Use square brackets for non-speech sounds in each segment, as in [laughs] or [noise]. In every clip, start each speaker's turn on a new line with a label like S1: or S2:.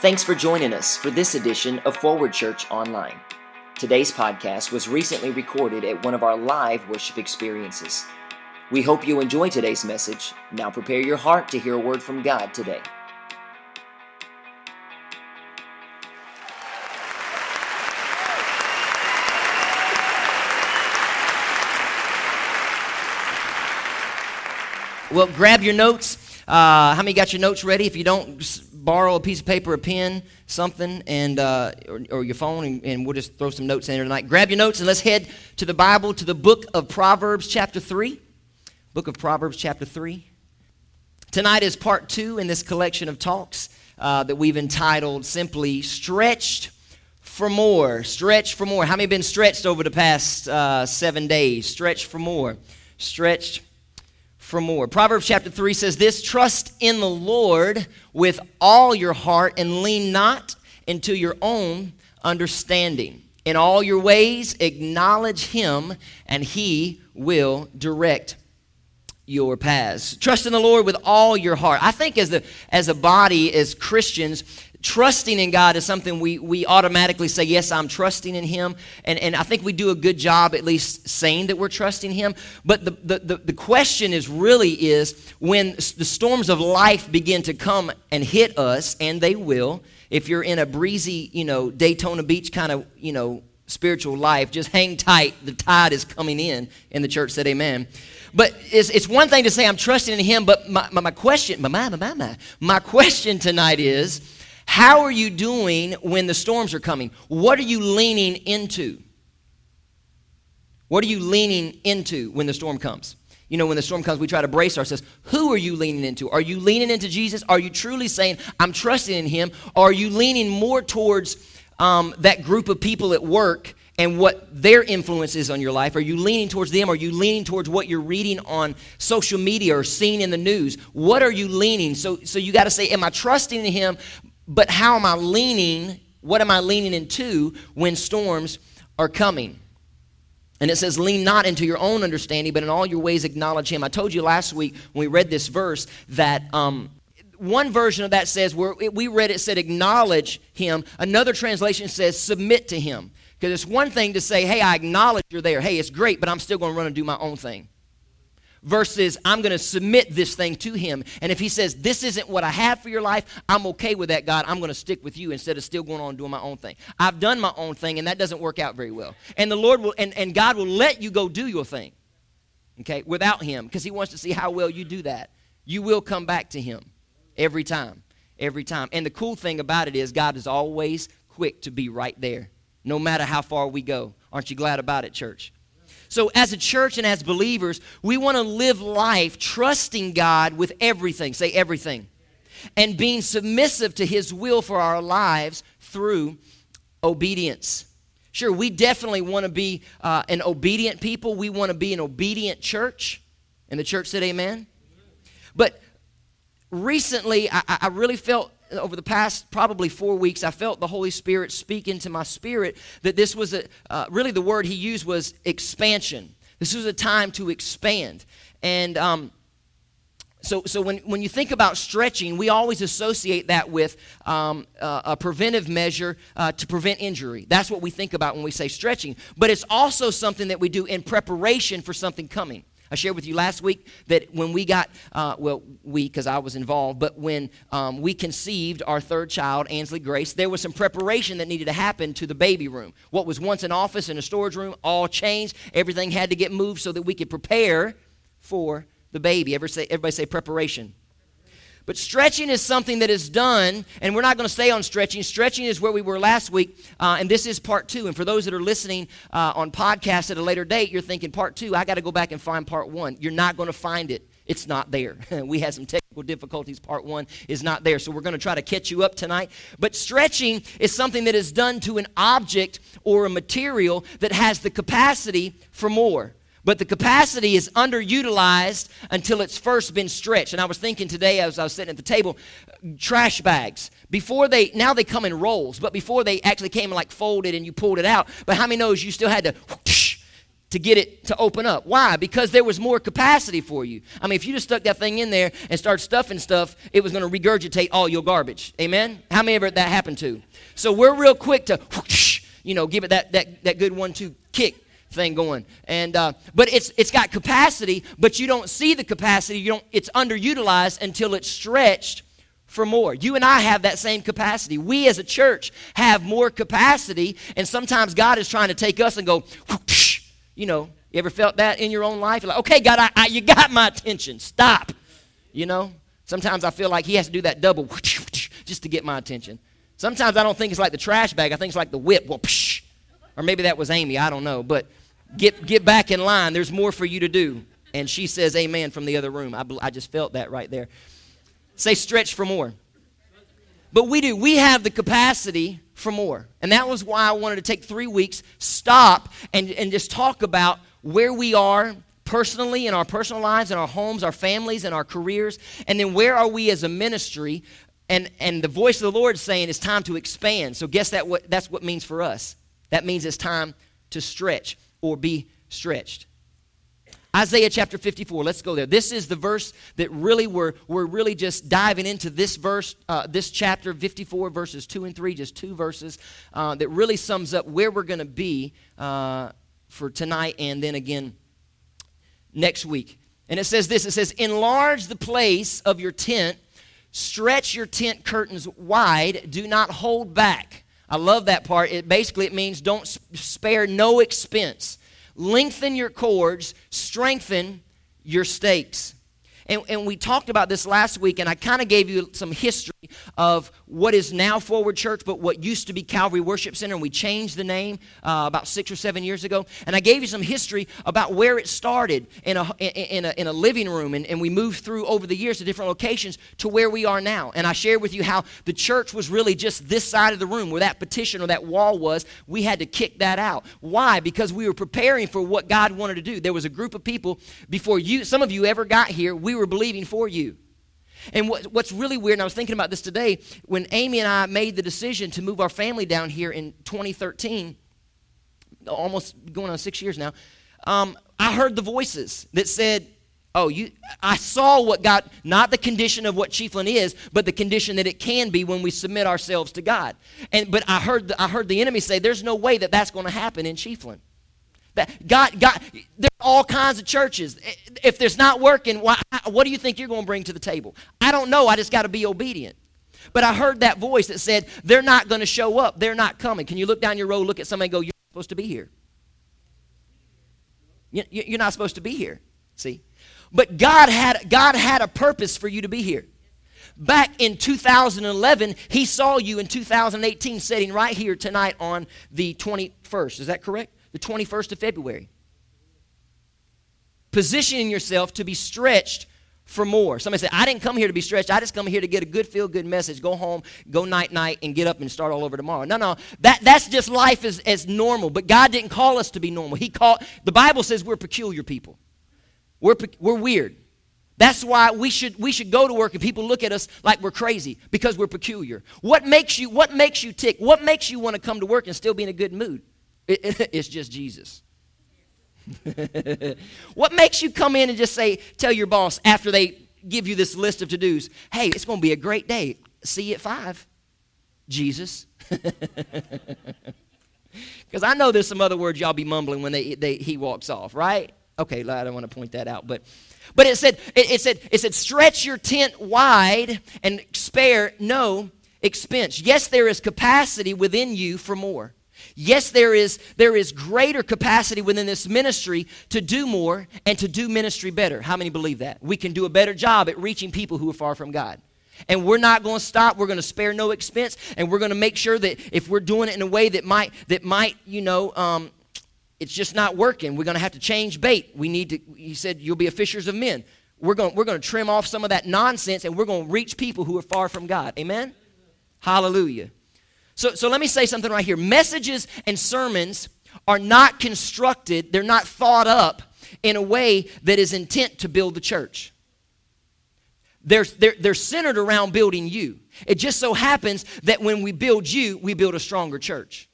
S1: Thanks for joining us for this edition of Forward Church Online. Today's podcast was recently recorded at one of our live worship experiences. We hope you enjoy today's message. Now prepare your heart to hear a word from God today.
S2: Well, grab your notes. Uh, how many got your notes ready? If you don't, borrow a piece of paper, a pen, something, and uh, or, or, your phone, and, and, we'll just throw some notes in there tonight. Grab your notes and let's head to the Bible, to the book of Proverbs, chapter 3. Book of Proverbs, chapter 3. Tonight is part two in this collection of talks uh, that we've entitled simply Stretched for More. Stretched for More. How many have been stretched over the past uh, seven days? Stretched for more. Stretched for more. Proverbs chapter 3 says this Trust in the Lord with all your heart and lean not into your own understanding. In all your ways, acknowledge him, and he will direct your paths. Trust in the Lord with all your heart. I think as, the, as a body, as Christians, trusting in God is something we, we automatically say, Yes, I'm trusting in Him. And, and I think we do a good job at least saying that we're trusting Him. But the, the, the, the question is really is when the storms of life begin to come and hit us, and they will, if you're in a breezy, you know, Daytona Beach kind of, you know, spiritual life, just hang tight. The tide is coming in. And the church said, Amen. But it's, it's one thing to say I'm trusting in Him, but my, my, my question, my, my, my, my, my question tonight is, how are you doing when the storms are coming? What are you leaning into? What are you leaning into when the storm comes? You know, when the storm comes, we try to brace ourselves. Who are you leaning into? Are you leaning into Jesus? Are you truly saying, I'm trusting in Him? Or are you leaning more towards um, that group of people at work and what their influence is on your life? Are you leaning towards them? Are you leaning towards what you're reading on social media or seeing in the news? What are you leaning? So, so you got to say, Am I trusting in Him? But how am I leaning? What am I leaning into when storms are coming? And it says, Lean not into your own understanding, but in all your ways acknowledge Him. I told you last week when we read this verse that um, one version of that says, where we read it said, acknowledge Him. Another translation says, submit to Him. Because it's one thing to say, hey, I acknowledge you're there. Hey, it's great, but I'm still going to run and do my own thing versus I'm going to submit this thing to him. And if he says, This isn't what I have for your life, I'm okay with that, God. I'm going to stick with you instead of still going on doing my own thing. I've done my own thing, and that doesn't work out very well. And the Lord will, and, and God will let you go do your thing, okay, without him, because he wants to see how well you do that. You will come back to him every time, every time. And the cool thing about it is, God is always quick to be right there, no matter how far we go. Aren't you glad about it, church? So, as a church and as believers, we want to live life trusting God with everything. Say everything. And being submissive to His will for our lives through obedience. Sure, we definitely want to be uh, an obedient people. We want to be an obedient church. And the church said, Amen. But recently, I, I really felt over the past probably four weeks, I felt the Holy Spirit speak into my spirit that this was a, uh, really the word he used was expansion. This was a time to expand. And um, so, so when, when you think about stretching, we always associate that with um, uh, a preventive measure uh, to prevent injury. That's what we think about when we say stretching. But it's also something that we do in preparation for something coming. I shared with you last week that when we got, uh, well, we, because I was involved, but when um, we conceived our third child, Ansley Grace, there was some preparation that needed to happen to the baby room. What was once an office and a storage room all changed. Everything had to get moved so that we could prepare for the baby. everybody say preparation. But stretching is something that is done, and we're not going to stay on stretching. Stretching is where we were last week, uh, and this is part two. And for those that are listening uh, on podcast at a later date, you're thinking part two, I got to go back and find part one. You're not going to find it. It's not there. [laughs] we had some technical difficulties. Part one is not there. So we're going to try to catch you up tonight. But stretching is something that is done to an object or a material that has the capacity for more. But the capacity is underutilized until it's first been stretched. And I was thinking today as I was sitting at the table, trash bags. Before they, now they come in rolls, but before they actually came like folded and you pulled it out. But how many knows you still had to whoosh, to get it to open up. Why? Because there was more capacity for you. I mean, if you just stuck that thing in there and started stuffing stuff, it was going to regurgitate all your garbage. Amen? How many ever that happened to? So we're real quick to, whoosh, you know, give it that, that, that good one-two kick thing going. And uh, but it's it's got capacity, but you don't see the capacity. You don't. It's underutilized until it's stretched for more. You and I have that same capacity. We as a church have more capacity, and sometimes God is trying to take us and go, [laughs] you know. You ever felt that in your own life? You're like, okay, God, I, I, you got my attention. Stop. You know. Sometimes I feel like He has to do that double [laughs] just to get my attention. Sometimes I don't think it's like the trash bag. I think it's like the whip. Well, [laughs] or maybe that was Amy. I don't know. But Get, get back in line. There's more for you to do. And she says, Amen, from the other room. I, I just felt that right there. Say, stretch for more. But we do. We have the capacity for more. And that was why I wanted to take three weeks, stop, and, and just talk about where we are personally in our personal lives, in our homes, our families, and our careers. And then where are we as a ministry? And, and the voice of the Lord is saying it's time to expand. So guess that what, that's what means for us. That means it's time to stretch or be stretched. Isaiah chapter 54, let's go there. This is the verse that really we're, we're really just diving into this verse, uh, this chapter 54, verses 2 and 3, just two verses uh, that really sums up where we're going to be uh, for tonight and then again next week. And it says this it says, Enlarge the place of your tent, stretch your tent curtains wide, do not hold back. I love that part. It basically it means don't spare no expense. Lengthen your cords, strengthen your stakes. And, and we talked about this last week, and I kind of gave you some history of what is now Forward Church, but what used to be Calvary Worship Center. And we changed the name uh, about six or seven years ago. And I gave you some history about where it started in a, in a, in a living room. And, and we moved through over the years to different locations to where we are now. And I shared with you how the church was really just this side of the room where that petition or that wall was. We had to kick that out. Why? Because we were preparing for what God wanted to do. There was a group of people before you, some of you ever got here, we were were believing for you. And what, what's really weird, and I was thinking about this today, when Amy and I made the decision to move our family down here in 2013, almost going on six years now, um, I heard the voices that said, Oh, you I saw what God, not the condition of what Chiefland is, but the condition that it can be when we submit ourselves to God. And but I heard the, I heard the enemy say, There's no way that that's going to happen in Chiefland. God, God, there's all kinds of churches. If there's not working, why, what do you think you're going to bring to the table? I don't know. I just got to be obedient. But I heard that voice that said, they're not going to show up. They're not coming. Can you look down your road, look at somebody go, you're supposed to be here? You're not supposed to be here. See? But God had, God had a purpose for you to be here. Back in 2011, He saw you in 2018 sitting right here tonight on the 21st. Is that correct? The 21st of February. Positioning yourself to be stretched for more. Somebody said, I didn't come here to be stretched. I just come here to get a good feel good message, go home, go night night, and get up and start all over tomorrow. No, no. That, that's just life as, as normal. But God didn't call us to be normal. He called the Bible says we're peculiar people. We're, we're weird. That's why we should, we should go to work and people look at us like we're crazy because we're peculiar. What makes you, what makes you tick? What makes you want to come to work and still be in a good mood? It, [laughs] it, it's just Jesus. [laughs] what makes you come in and just say, tell your boss after they give you this list of to dos, hey, it's going to be a great day. See you at five. Jesus. [laughs] Because I know there's some other words y'all be mumbling when they, they, he walks off, right? Okay, I don't want to point that out, but but it said it, it said it said stretch your tent wide and spare no expense. Yes, there is capacity within you for more. Yes, there is, there is greater capacity within this ministry to do more and to do ministry better. How many believe that? We can do a better job at reaching people who are far from God. And we're not going to stop. We're going to spare no expense, and we're going to make sure that if we're doing it in a way that might, that might, you know, um, it's just not working. We're going to have to change bait. We need to. He said, "You'll be a fishers of men." We're going, we're going to trim off some of that nonsense, and we're going to reach people who are far from God. Amen. Hallelujah. So, so let me say something right here. Messages and sermons are not constructed, they're not thought up in a way that is intent to build the church. They're, they're, they're centered around building you. It just so happens that when we build you, we build a stronger church.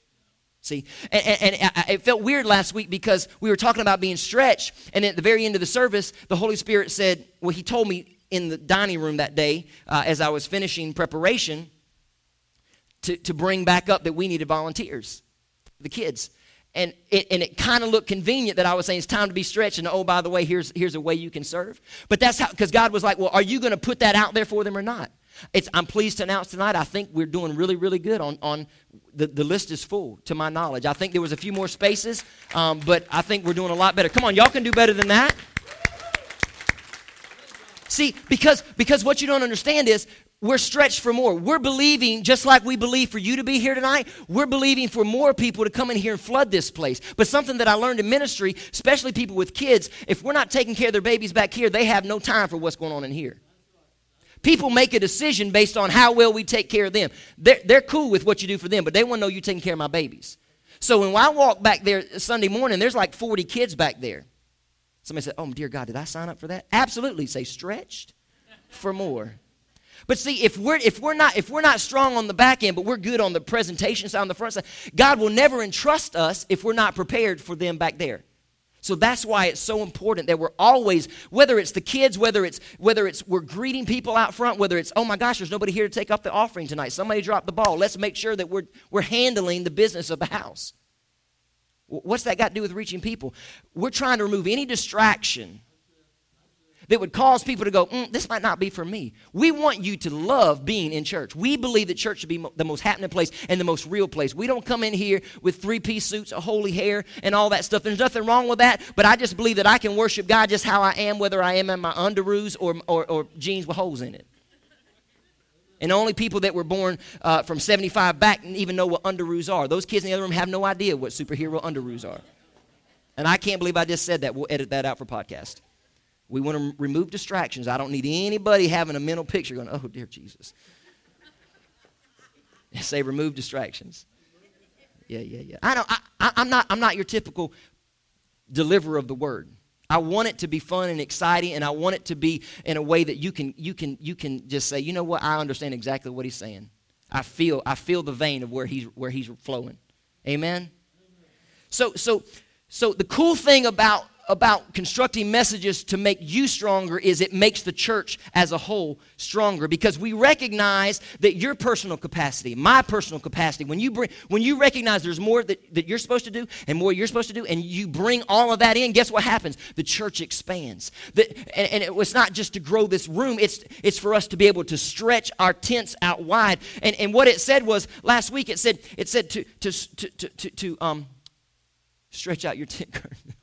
S2: See, and, and, and, it felt weird last week because we were talking about being stretched, and at the very end of the service, the Holy Spirit said, Well, He told me in the dining room that day uh, as I was finishing preparation to, to bring back up that we needed volunteers, the kids. And it, and it kind of looked convenient that I was saying it's time to be stretched, and oh, by the way, here's, here's a way you can serve. But that's how, because God was like, Well, are you going to put that out there for them or not? It's, I'm pleased to announce tonight, I think we're doing really, really good on, on the, the list is full to my knowledge. I think there was a few more spaces, um, but I think we're doing a lot better. Come on, y'all can do better than that. See, because, because what you don't understand is we're stretched for more. We're believing, just like we believe for you to be here tonight, we're believing for more people to come in here and flood this place. But something that I learned in ministry, especially people with kids, if we're not taking care of their babies back here, they have no time for what's going on in here. People make a decision based on how well we take care of them. They're, they're cool with what you do for them, but they want to know you're taking care of my babies. So when I walk back there Sunday morning, there's like 40 kids back there. Somebody said, Oh, dear God, did I sign up for that? Absolutely. Say, stretched for more. But see, if we're if we're not if we're not strong on the back end, but we're good on the presentation side, on the front side, God will never entrust us if we're not prepared for them back there. So that's why it's so important that we're always, whether it's the kids, whether it's whether it's we're greeting people out front, whether it's oh my gosh, there's nobody here to take up the offering tonight. Somebody dropped the ball. Let's make sure that we're we're handling the business of the house. What's that got to do with reaching people? We're trying to remove any distraction that would cause people to go, mm, this might not be for me. We want you to love being in church. We believe that church should be mo- the most happening place and the most real place. We don't come in here with three piece suits, a holy hair, and all that stuff. There's nothing wrong with that, but I just believe that I can worship God just how I am, whether I am in my underoos or, or, or jeans with holes in it. And only people that were born uh, from 75 back even know what underoos are. Those kids in the other room have no idea what superhero underoos are. And I can't believe I just said that. We'll edit that out for podcast. We want to remove distractions. I don't need anybody having a mental picture going, oh, dear Jesus. [laughs] Say, remove distractions. Yeah, yeah, yeah. I know. I, I, I'm not. I'm not your typical deliverer of the word. I want it to be fun and exciting, and I want it to be in a way that you can you can you can just say, you know what, I understand exactly what he's saying. I feel I feel the vein of where he's where he's flowing. Amen. So so so the cool thing about about constructing messages to make you stronger is it makes the church as a whole stronger because we recognize that your personal capacity, my personal capacity, when you bring when you recognize there's more that, that you're supposed to do and more you're supposed to do, and you bring all of that in, guess what happens? The church expands. The, and, and it was not just to grow this room, it's it's for us to be able to stretch our tents out wide. And and what it said was last week it said it said to to to to, to, to um stretch out your tent [laughs] curtain.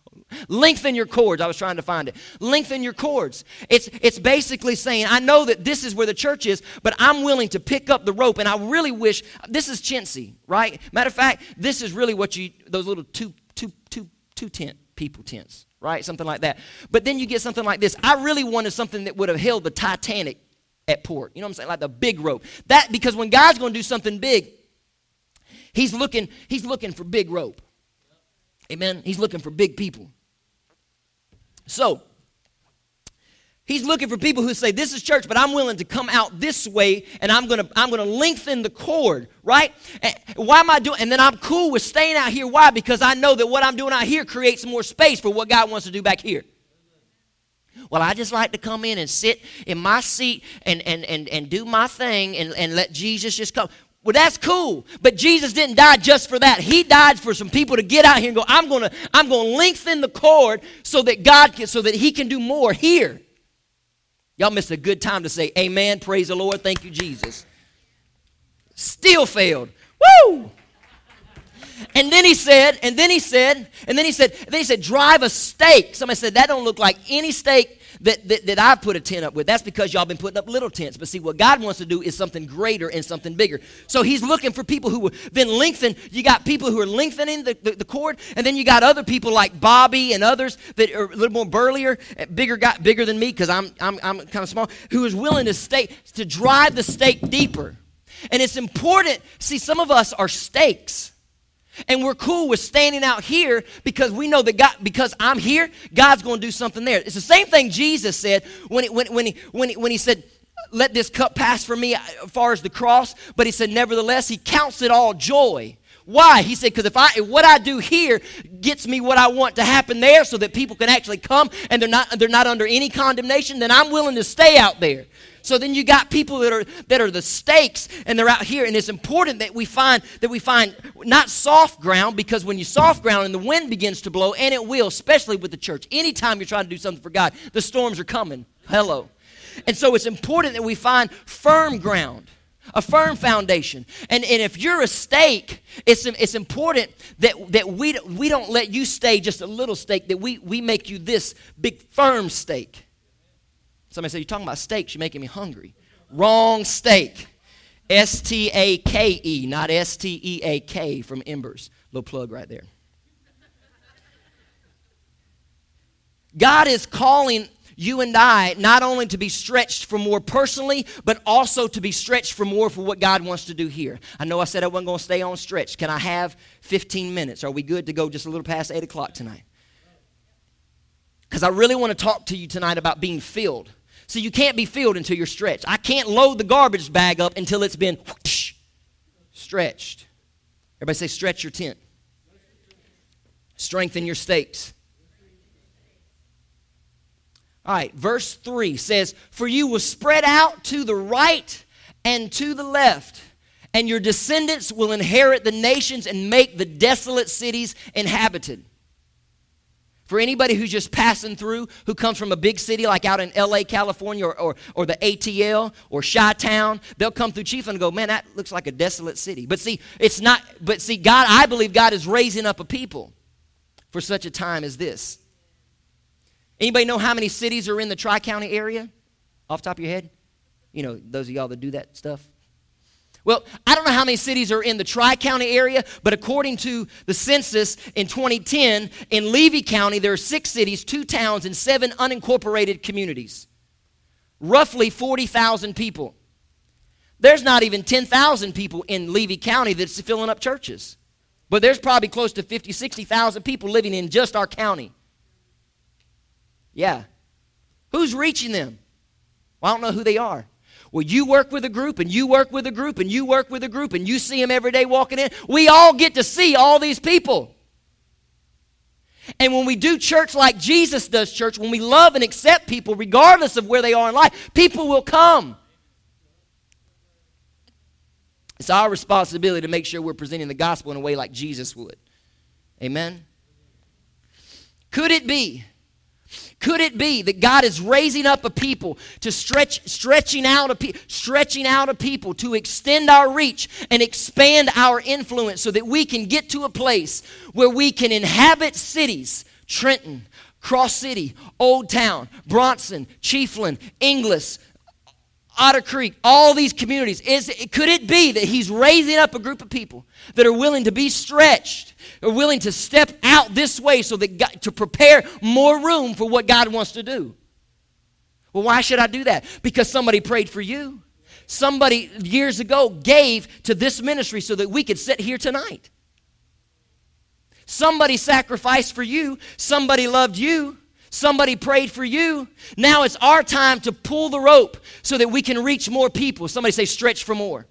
S2: Lengthen your cords. I was trying to find it. Lengthen your cords. It's, it's basically saying, I know that this is where the church is, but I'm willing to pick up the rope. And I really wish, this is chintzy, right? Matter of fact, this is really what you, those little two, two, two, two tent people tents, right? Something like that. But then you get something like this. I really wanted something that would have held the Titanic at port. You know what I'm saying? Like the big rope. That, because when God's going to do something big, He's looking, he's looking for big rope. Amen. He's looking for big people. So, He's looking for people who say, This is church, but I'm willing to come out this way and I'm gonna I'm gonna lengthen the cord, right? And why am I doing and then I'm cool with staying out here. Why? Because I know that what I'm doing out here creates more space for what God wants to do back here. Well, I just like to come in and sit in my seat and and and, and do my thing and, and let Jesus just come. Well, that's cool. But Jesus didn't die just for that. He died for some people to get out here and go, I'm gonna, I'm gonna lengthen the cord so that God can, so that He can do more here. Y'all missed a good time to say amen. Praise the Lord. Thank you, Jesus. Still failed. Woo! And then he said, and then he said, and then he said, then he said, drive a stake. Somebody said, that don't look like any stake that, that, that I've put a tent up with. That's because y'all been putting up little tents. But see, what God wants to do is something greater and something bigger. So he's looking for people who have been lengthened. You got people who are lengthening the, the, the cord, and then you got other people like Bobby and others that are a little more burlier, eh, bigger guy, bigger than me because I'm, I'm, I'm kind of small, who is willing to stay, to drive the stake deeper. And it's important. See, some of us are stakes. And we're cool with standing out here because we know that God, because I'm here, God's going to do something there. It's the same thing Jesus said when he, when, when, he, when, he, when he said, let this cup pass from me as far as the cross. But he said, nevertheless, he counts it all joy. Why? He said, because if I if what I do here gets me what I want to happen there so that people can actually come and they're not they're not under any condemnation, then I'm willing to stay out there. So then you got people that are that are the stakes and they're out here, and it's important that we find that we find not soft ground because when you soft ground and the wind begins to blow, and it will, especially with the church. Anytime you're trying to do something for God, the storms are coming. Hello. And so it's important that we find firm ground a firm foundation. And, and if you're a stake, it's, it's important that, that we, we don't let you stay just a little stake, that we, we make you this big firm stake. Somebody said, You're talking about steaks, you're making me hungry. Wrong steak. S T A K E, not S T E A K from Embers. Little plug right there. God is calling you and I not only to be stretched for more personally, but also to be stretched for more for what God wants to do here. I know I said I wasn't going to stay on stretch. Can I have 15 minutes? Are we good to go just a little past 8 o'clock tonight? Because I really want to talk to you tonight about being filled. So you can't be filled until you're stretched. I can't load the garbage bag up until it's been whoosh, stretched. Everybody say, stretch your tent. Strengthen your stakes. All right, verse 3 says, For you will spread out to the right and to the left, and your descendants will inherit the nations and make the desolate cities inhabited. For anybody who's just passing through, who comes from a big city like out in LA, California, or, or, or the ATL or Chi Town, they'll come through Chiefland go, Man, that looks like a desolate city. But see, it's not, but see, God, I believe God is raising up a people for such a time as this. Anybody know how many cities are in the Tri County area? Off top of your head? You know, those of y'all that do that stuff. Well, I don't know how many cities are in the Tri County area, but according to the census in 2010, in Levy County, there are six cities, two towns, and seven unincorporated communities. Roughly 40,000 people. There's not even 10,000 people in Levy County that's filling up churches. But there's probably close to 50, 60,000 people living in just our county. Yeah. Who's reaching them? Well, I don't know who they are. Well, you work with a group and you work with a group and you work with a group and you see them every day walking in. We all get to see all these people. And when we do church like Jesus does church, when we love and accept people regardless of where they are in life, people will come. It's our responsibility to make sure we're presenting the gospel in a way like Jesus would. Amen. Could it be could it be that God is raising up a people to stretch, stretching out a pe- stretching out a people to extend our reach and expand our influence so that we can get to a place where we can inhabit cities, Trenton, Cross City, Old Town, Bronson, Chiefland, Inglis, Otter Creek, all these communities. Is, could it be that he's raising up a group of people that are willing to be stretched, are willing to step out this way so that God, to prepare more room for what God wants to do? Well, why should I do that? Because somebody prayed for you. Somebody years ago gave to this ministry so that we could sit here tonight. Somebody sacrificed for you. Somebody loved you. Somebody prayed for you. Now it's our time to pull the rope so that we can reach more people. Somebody say, stretch for more.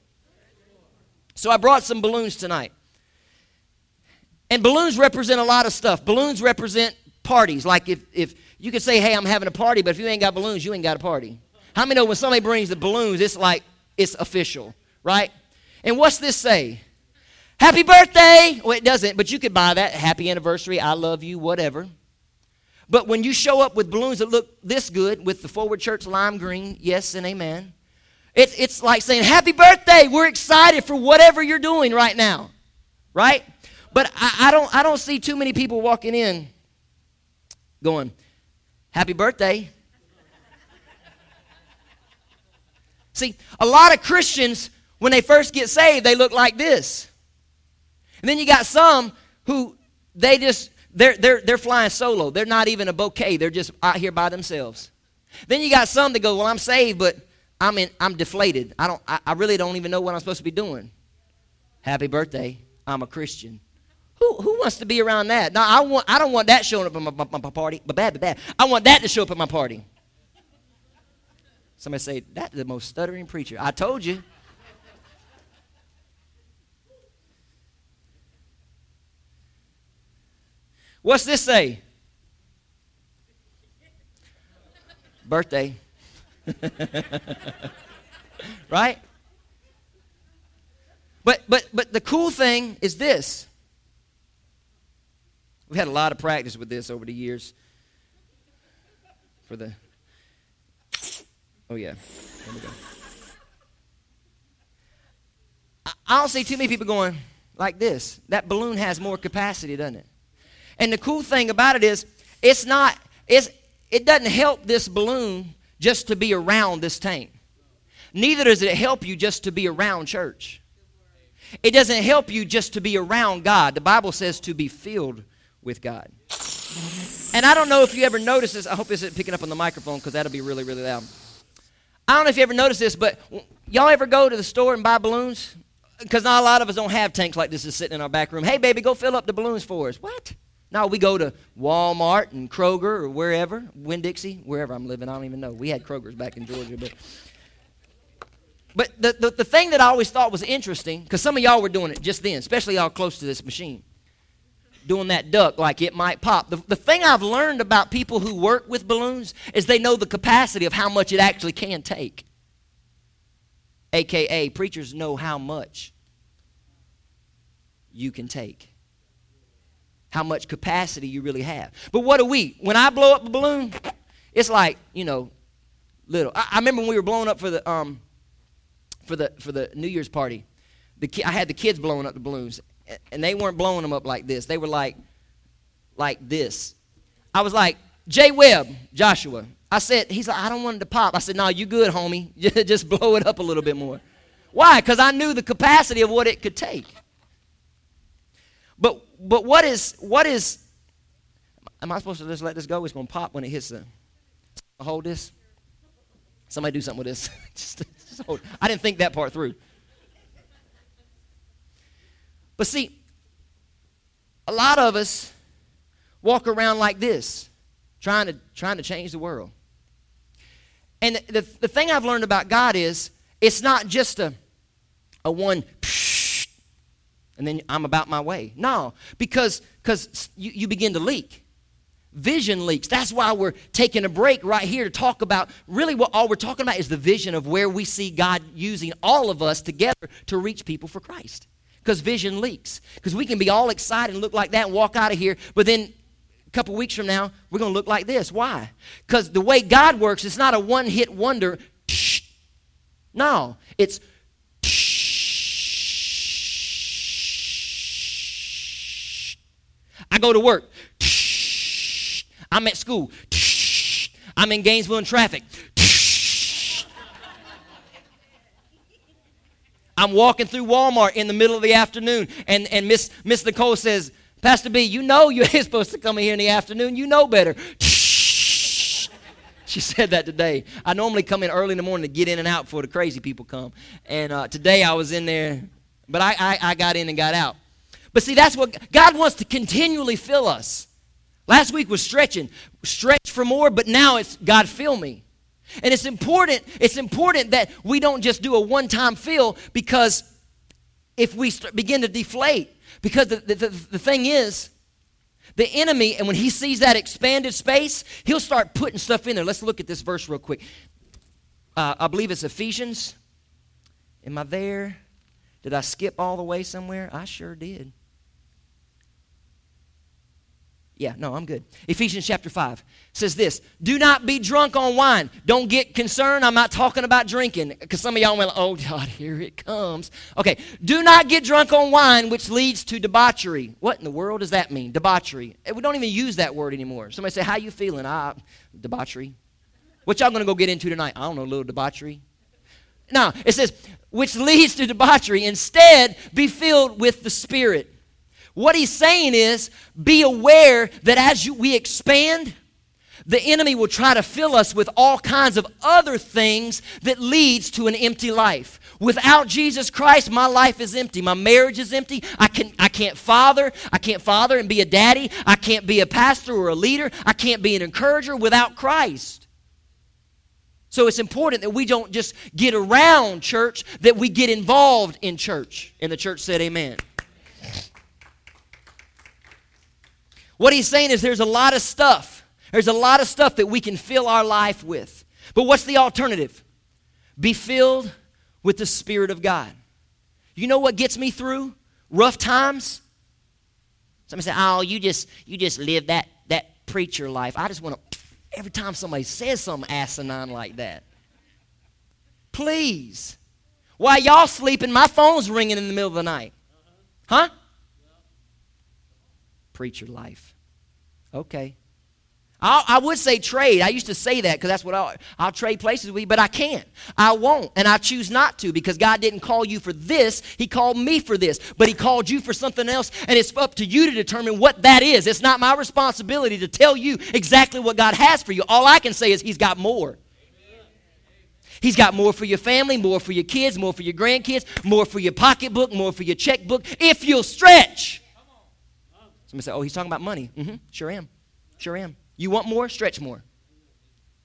S2: So I brought some balloons tonight. And balloons represent a lot of stuff. Balloons represent parties. Like if, if you could say, hey, I'm having a party, but if you ain't got balloons, you ain't got a party. How many know when somebody brings the balloons, it's like it's official, right? And what's this say? Happy birthday! Well, it doesn't, but you could buy that. Happy anniversary, I love you, whatever. But when you show up with balloons that look this good with the Forward Church lime green, yes and amen, it's, it's like saying, Happy birthday! We're excited for whatever you're doing right now. Right? But I, I, don't, I don't see too many people walking in going, Happy birthday. see, a lot of Christians, when they first get saved, they look like this. And then you got some who they just they're, they're, they're flying solo. They're not even a bouquet. They're just out here by themselves. Then you got some that go, well, I'm saved, but I'm, in, I'm deflated. I, don't, I, I really don't even know what I'm supposed to be doing. Happy birthday. I'm a Christian. Who, who wants to be around that? No, I, want, I don't want that showing up at my, my, my party. But bad, but bad. I want that to show up at my party. Somebody say, that's the most stuttering preacher. I told you. What's this say? Birthday. [laughs] right? But but but the cool thing is this. We've had a lot of practice with this over the years. For the Oh yeah. There we go. I don't see too many people going like this. That balloon has more capacity, doesn't it? And the cool thing about it is, it's not, it's, it doesn't help this balloon just to be around this tank. Neither does it help you just to be around church. It doesn't help you just to be around God. The Bible says to be filled with God. And I don't know if you ever noticed this. I hope this isn't picking up on the microphone because that'll be really, really loud. I don't know if you ever noticed this, but y'all ever go to the store and buy balloons? Because not a lot of us don't have tanks like this is sitting in our back room. Hey, baby, go fill up the balloons for us. What? No, we go to Walmart and Kroger or wherever, Winn Dixie, wherever I'm living. I don't even know. We had Kroger's back in Georgia, but. But the, the, the thing that I always thought was interesting, because some of y'all were doing it just then, especially y'all close to this machine, doing that duck like it might pop. The, the thing I've learned about people who work with balloons is they know the capacity of how much it actually can take. AKA, preachers know how much you can take how much capacity you really have. But what do we? When I blow up a balloon, it's like you know, little. I, I remember when we were blowing up for the um, for the for the New Year's party. The ki- I had the kids blowing up the balloons, and they weren't blowing them up like this. They were like, like this. I was like, Jay Webb, Joshua. I said, he's like, I don't want it to pop. I said, no, you good, homie. [laughs] Just blow it up a little bit more. Why? Because I knew the capacity of what it could take. But but what is what is am I supposed to just let this go? It's gonna pop when it hits the hold this. Somebody do something with this. [laughs] just, just hold. I didn't think that part through. But see, a lot of us walk around like this, trying to trying to change the world. And the, the thing I've learned about God is it's not just a, a one and then I'm about my way. No, because because you, you begin to leak. Vision leaks. That's why we're taking a break right here to talk about really what all we're talking about is the vision of where we see God using all of us together to reach people for Christ. Because vision leaks. Because we can be all excited and look like that and walk out of here, but then a couple weeks from now, we're going to look like this. Why? Because the way God works, it's not a one hit wonder. No, it's I go to work. I'm at school. I'm in Gainesville in traffic. I'm walking through Walmart in the middle of the afternoon, and, and Miss, Miss Nicole says, Pastor B, you know you're [laughs] supposed to come in here in the afternoon. You know better. She said that today. I normally come in early in the morning to get in and out before the crazy people come. And uh, today I was in there, but I, I, I got in and got out. But see, that's what God wants to continually fill us. Last week was stretching, stretch for more, but now it's God fill me. And it's important, it's important that we don't just do a one-time fill because if we begin to deflate, because the, the, the, the thing is, the enemy, and when he sees that expanded space, he'll start putting stuff in there. Let's look at this verse real quick. Uh, I believe it's Ephesians. Am I there? Did I skip all the way somewhere? I sure did. Yeah, no, I'm good. Ephesians chapter 5 says this Do not be drunk on wine. Don't get concerned. I'm not talking about drinking because some of y'all went, Oh, God, [laughs] here it comes. Okay, do not get drunk on wine, which leads to debauchery. What in the world does that mean? Debauchery. Eh, we don't even use that word anymore. Somebody say, How you feeling? Ah, debauchery. What y'all gonna go get into tonight? I don't know, a little debauchery. No, it says, which leads to debauchery. Instead, be filled with the Spirit what he's saying is be aware that as you, we expand, the enemy will try to fill us with all kinds of other things that leads to an empty life. Without Jesus Christ, my life is empty. My marriage is empty. I, can, I can't father. I can't father and be a daddy. I can't be a pastor or a leader. I can't be an encourager without Christ. So it's important that we don't just get around church, that we get involved in church. And the church said, Amen. What he's saying is there's a lot of stuff. There's a lot of stuff that we can fill our life with. But what's the alternative? Be filled with the Spirit of God. You know what gets me through rough times? Somebody say, "Oh, you just you just live that that preacher life." I just want to every time somebody says something asinine like that. Please. While y'all sleeping, my phone's ringing in the middle of the night. Huh? Preacher life. Okay. I'll, i would say trade. I used to say that because that's what I'll, I'll trade places with, you, but I can't. I won't, and I choose not to because God didn't call you for this. He called me for this, but He called you for something else, and it's up to you to determine what that is. It's not my responsibility to tell you exactly what God has for you. All I can say is He's got more. He's got more for your family, more for your kids, more for your grandkids, more for your pocketbook, more for your checkbook, if you'll stretch. Somebody say, Oh, he's talking about money. Mm-hmm, sure am. Sure am. You want more? Stretch more.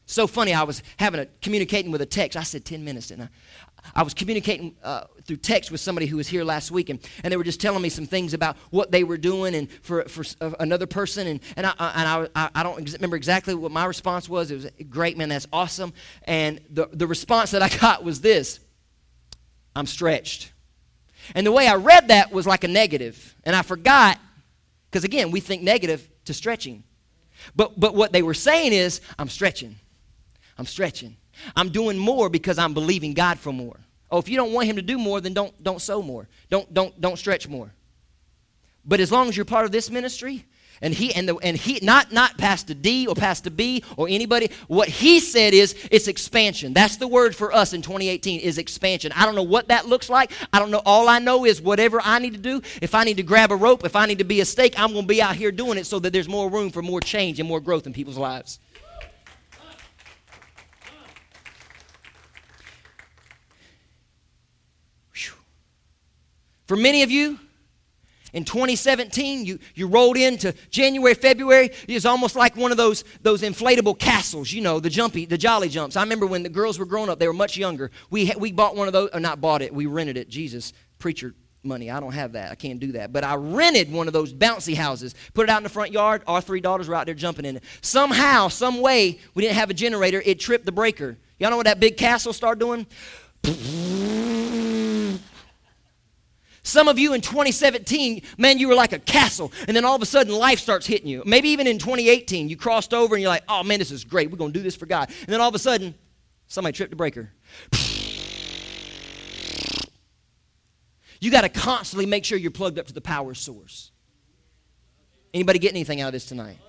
S2: So funny, I was having a communicating with a text. I said 10 minutes, didn't I? I was communicating uh, through text with somebody who was here last week, and, and they were just telling me some things about what they were doing and for, for uh, another person. And, and, I, and I, I don't remember exactly what my response was. It was great, man, that's awesome. And the, the response that I [laughs] got was this I'm stretched. And the way I read that was like a negative, and I forgot, because again, we think negative to stretching. But, but what they were saying is, I'm stretching. I'm stretching. I'm doing more because I'm believing God for more. Oh, if you don't want him to do more, then don't, don't sow more. Don't, don't, don't stretch more. But as long as you're part of this ministry, and he and the and he not not Pastor D or Pastor B or anybody. What he said is it's expansion. That's the word for us in 2018 is expansion. I don't know what that looks like. I don't know. All I know is whatever I need to do. If I need to grab a rope, if I need to be a stake, I'm going to be out here doing it so that there's more room for more change and more growth in people's lives. For many of you, in 2017, you, you rolled into January, February. It's almost like one of those, those inflatable castles, you know, the jumpy, the jolly jumps. I remember when the girls were growing up, they were much younger. We, we bought one of those, or not bought it, we rented it. Jesus, preacher money. I don't have that. I can't do that. But I rented one of those bouncy houses, put it out in the front yard. Our three daughters were out there jumping in it. Somehow, some way, we didn't have a generator. It tripped the breaker. Y'all know what that big castle started doing? Some of you in 2017, man, you were like a castle, and then all of a sudden life starts hitting you. Maybe even in 2018, you crossed over and you're like, oh man, this is great. We're going to do this for God. And then all of a sudden, somebody tripped a breaker. [sniffs] You got to constantly make sure you're plugged up to the power source. Anybody get anything out of this tonight?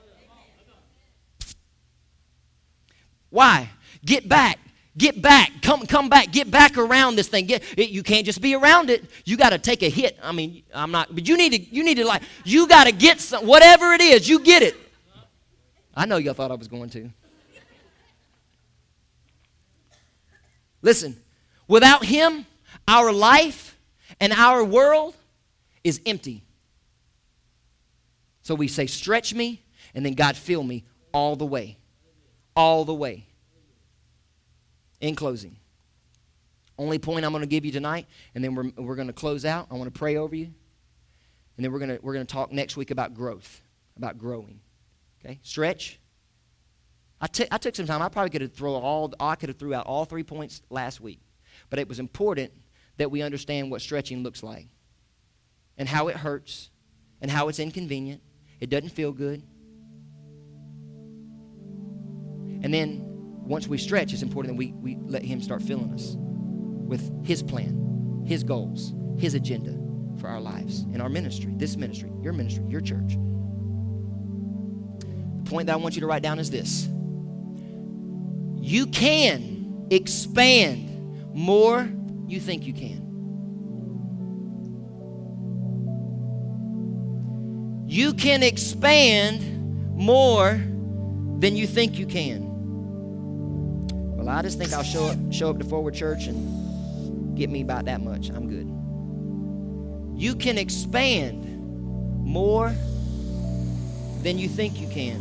S2: Why? Get back. Get back. Come, come back. Get back around this thing. Get, it, you can't just be around it. You got to take a hit. I mean, I'm not, but you need to, you need to like, you got to get some, whatever it is, you get it. I know y'all thought I was going to. Listen, without Him, our life and our world is empty. So we say, stretch me, and then God, fill me all the way. All the way. In closing, only point I'm going to give you tonight, and then we're, we're going to close out. I want to pray over you. And then we're going to, we're going to talk next week about growth, about growing. Okay? Stretch. I, t- I took some time. I probably could have thrown all, I could have threw out all three points last week. But it was important that we understand what stretching looks like and how it hurts and how it's inconvenient. It doesn't feel good. And then once we stretch, it's important that we, we let Him start filling us with His plan, His goals, His agenda for our lives and our ministry, this ministry, your ministry, your church. The point that I want you to write down is this you can expand more you think you can. You can expand more than you think you can. Well, I just think I'll show up, show up to Forward Church and get me about that much. I'm good. You can expand more than you think you can.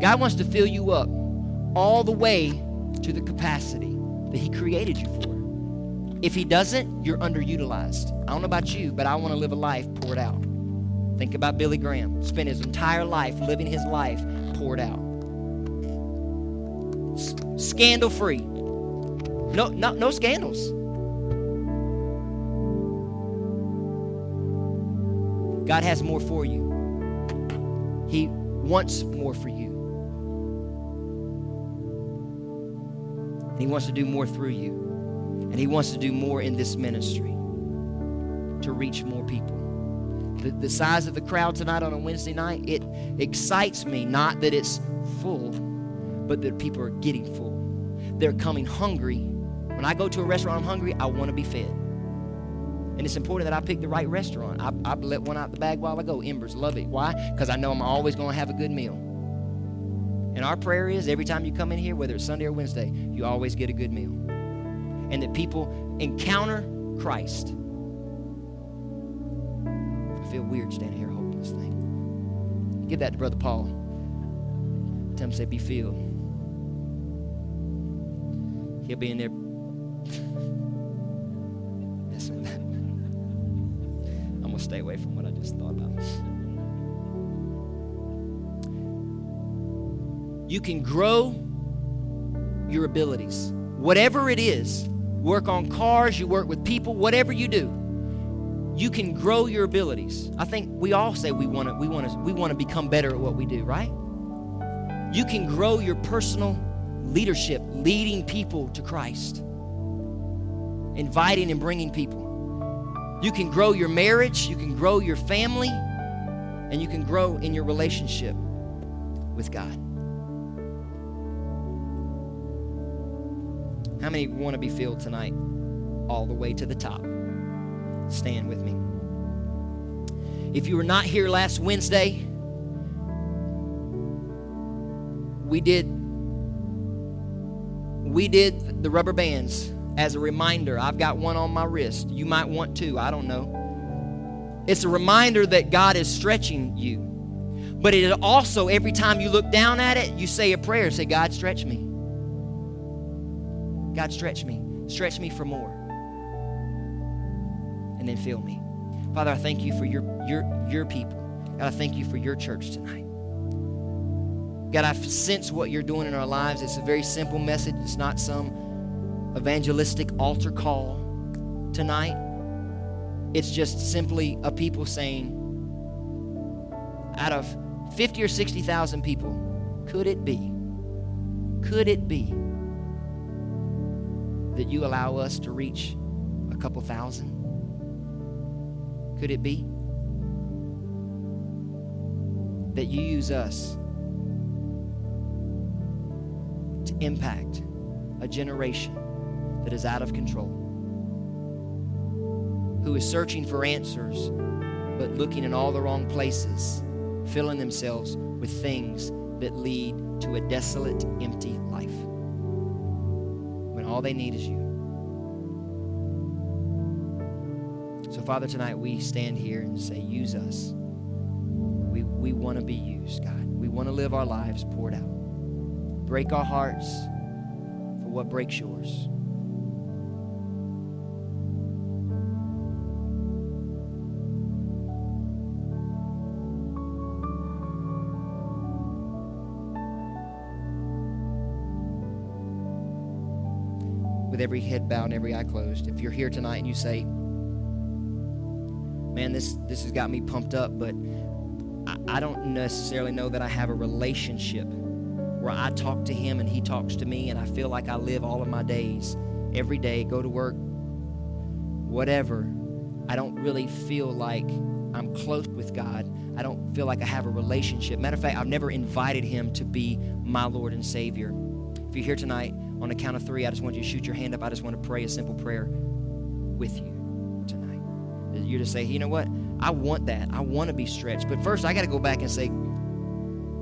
S2: God wants to fill you up all the way to the capacity that He created you for. If he doesn't, you're underutilized. I don't know about you, but I want to live a life poured out. Think about Billy Graham. Spent his entire life living his life poured out. S- scandal free. No, no, no scandals. God has more for you. He wants more for you. And He wants to do more through you. And He wants to do more in this ministry to reach more people. The, the size of the crowd tonight on a Wednesday night, it excites me not that it's full, but that people are getting full. They're coming hungry. When I go to a restaurant, I'm hungry, I want to be fed. And it's important that I pick the right restaurant. I, I let one out the bag while I go. Embers, love it. Why? Because I know I'm always going to have a good meal. And our prayer is every time you come in here, whether it's Sunday or Wednesday, you always get a good meal. And that people encounter Christ. Feel weird standing here holding this thing. Give that to Brother Paul. Tell him say, be filled. He'll be in there messing with that. I'm going to stay away from what I just thought about. You can grow your abilities. Whatever it is, work on cars, you work with people, whatever you do, you can grow your abilities. I think we all say we want to we want to we want to become better at what we do, right? You can grow your personal leadership, leading people to Christ. Inviting and bringing people. You can grow your marriage, you can grow your family, and you can grow in your relationship with God. How many want to be filled tonight all the way to the top? Stand with me. If you were not here last Wednesday, we did we did the rubber bands as a reminder. I've got one on my wrist. You might want two, I don't know. It's a reminder that God is stretching you. But it also every time you look down at it, you say a prayer, say God stretch me. God stretch me. Stretch me for more and then fill me. Father, I thank you for your, your, your people. God, I thank you for your church tonight. God, I sense what you're doing in our lives. It's a very simple message. It's not some evangelistic altar call tonight. It's just simply a people saying, out of 50 or 60,000 people, could it be, could it be that you allow us to reach a couple thousand? Could it be that you use us to impact a generation that is out of control, who is searching for answers but looking in all the wrong places, filling themselves with things that lead to a desolate, empty life when all they need is you? Father, tonight we stand here and say, use us. We, we want to be used, God. We want to live our lives poured out. Break our hearts for what breaks yours. With every head bowed and every eye closed, if you're here tonight and you say, man, this this has got me pumped up, but I, I, don't necessarily know that I have a relationship where I talk to him and he talks to me, and I feel like I live all of my days every day, go to work, whatever. I don't really feel like I'm close with God. I don't feel like I have a relationship. Matter of fact, I've never invited him to be my Lord and Savior. If you're here tonight, on the count of three, I just want you to shoot your hand up. I just want to pray a simple prayer with you you to say, you know what? I want that. I want to be stretched. But first, I got to go back and say,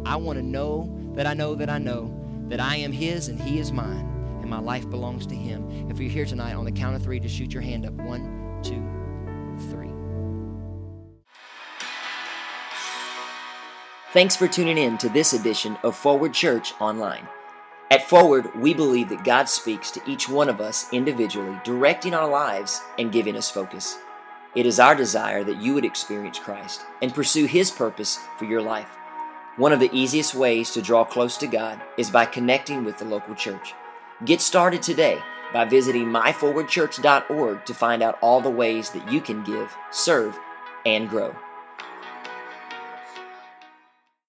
S2: I want to know that I know that I know that I am His and He is mine, and my life belongs to Him. If you're here tonight, on the count of three, just shoot your hand up. One, two, three.
S1: Thanks for tuning in to this edition of Forward Church Online. At Forward, we believe that God speaks to each one of us individually, directing our lives and giving us focus. It is our desire that you would experience Christ and pursue His purpose for your life. One of the easiest ways to draw close to God is by connecting with the local church. Get started today by visiting myforwardchurch.org to find out all the ways that you can give, serve, and grow.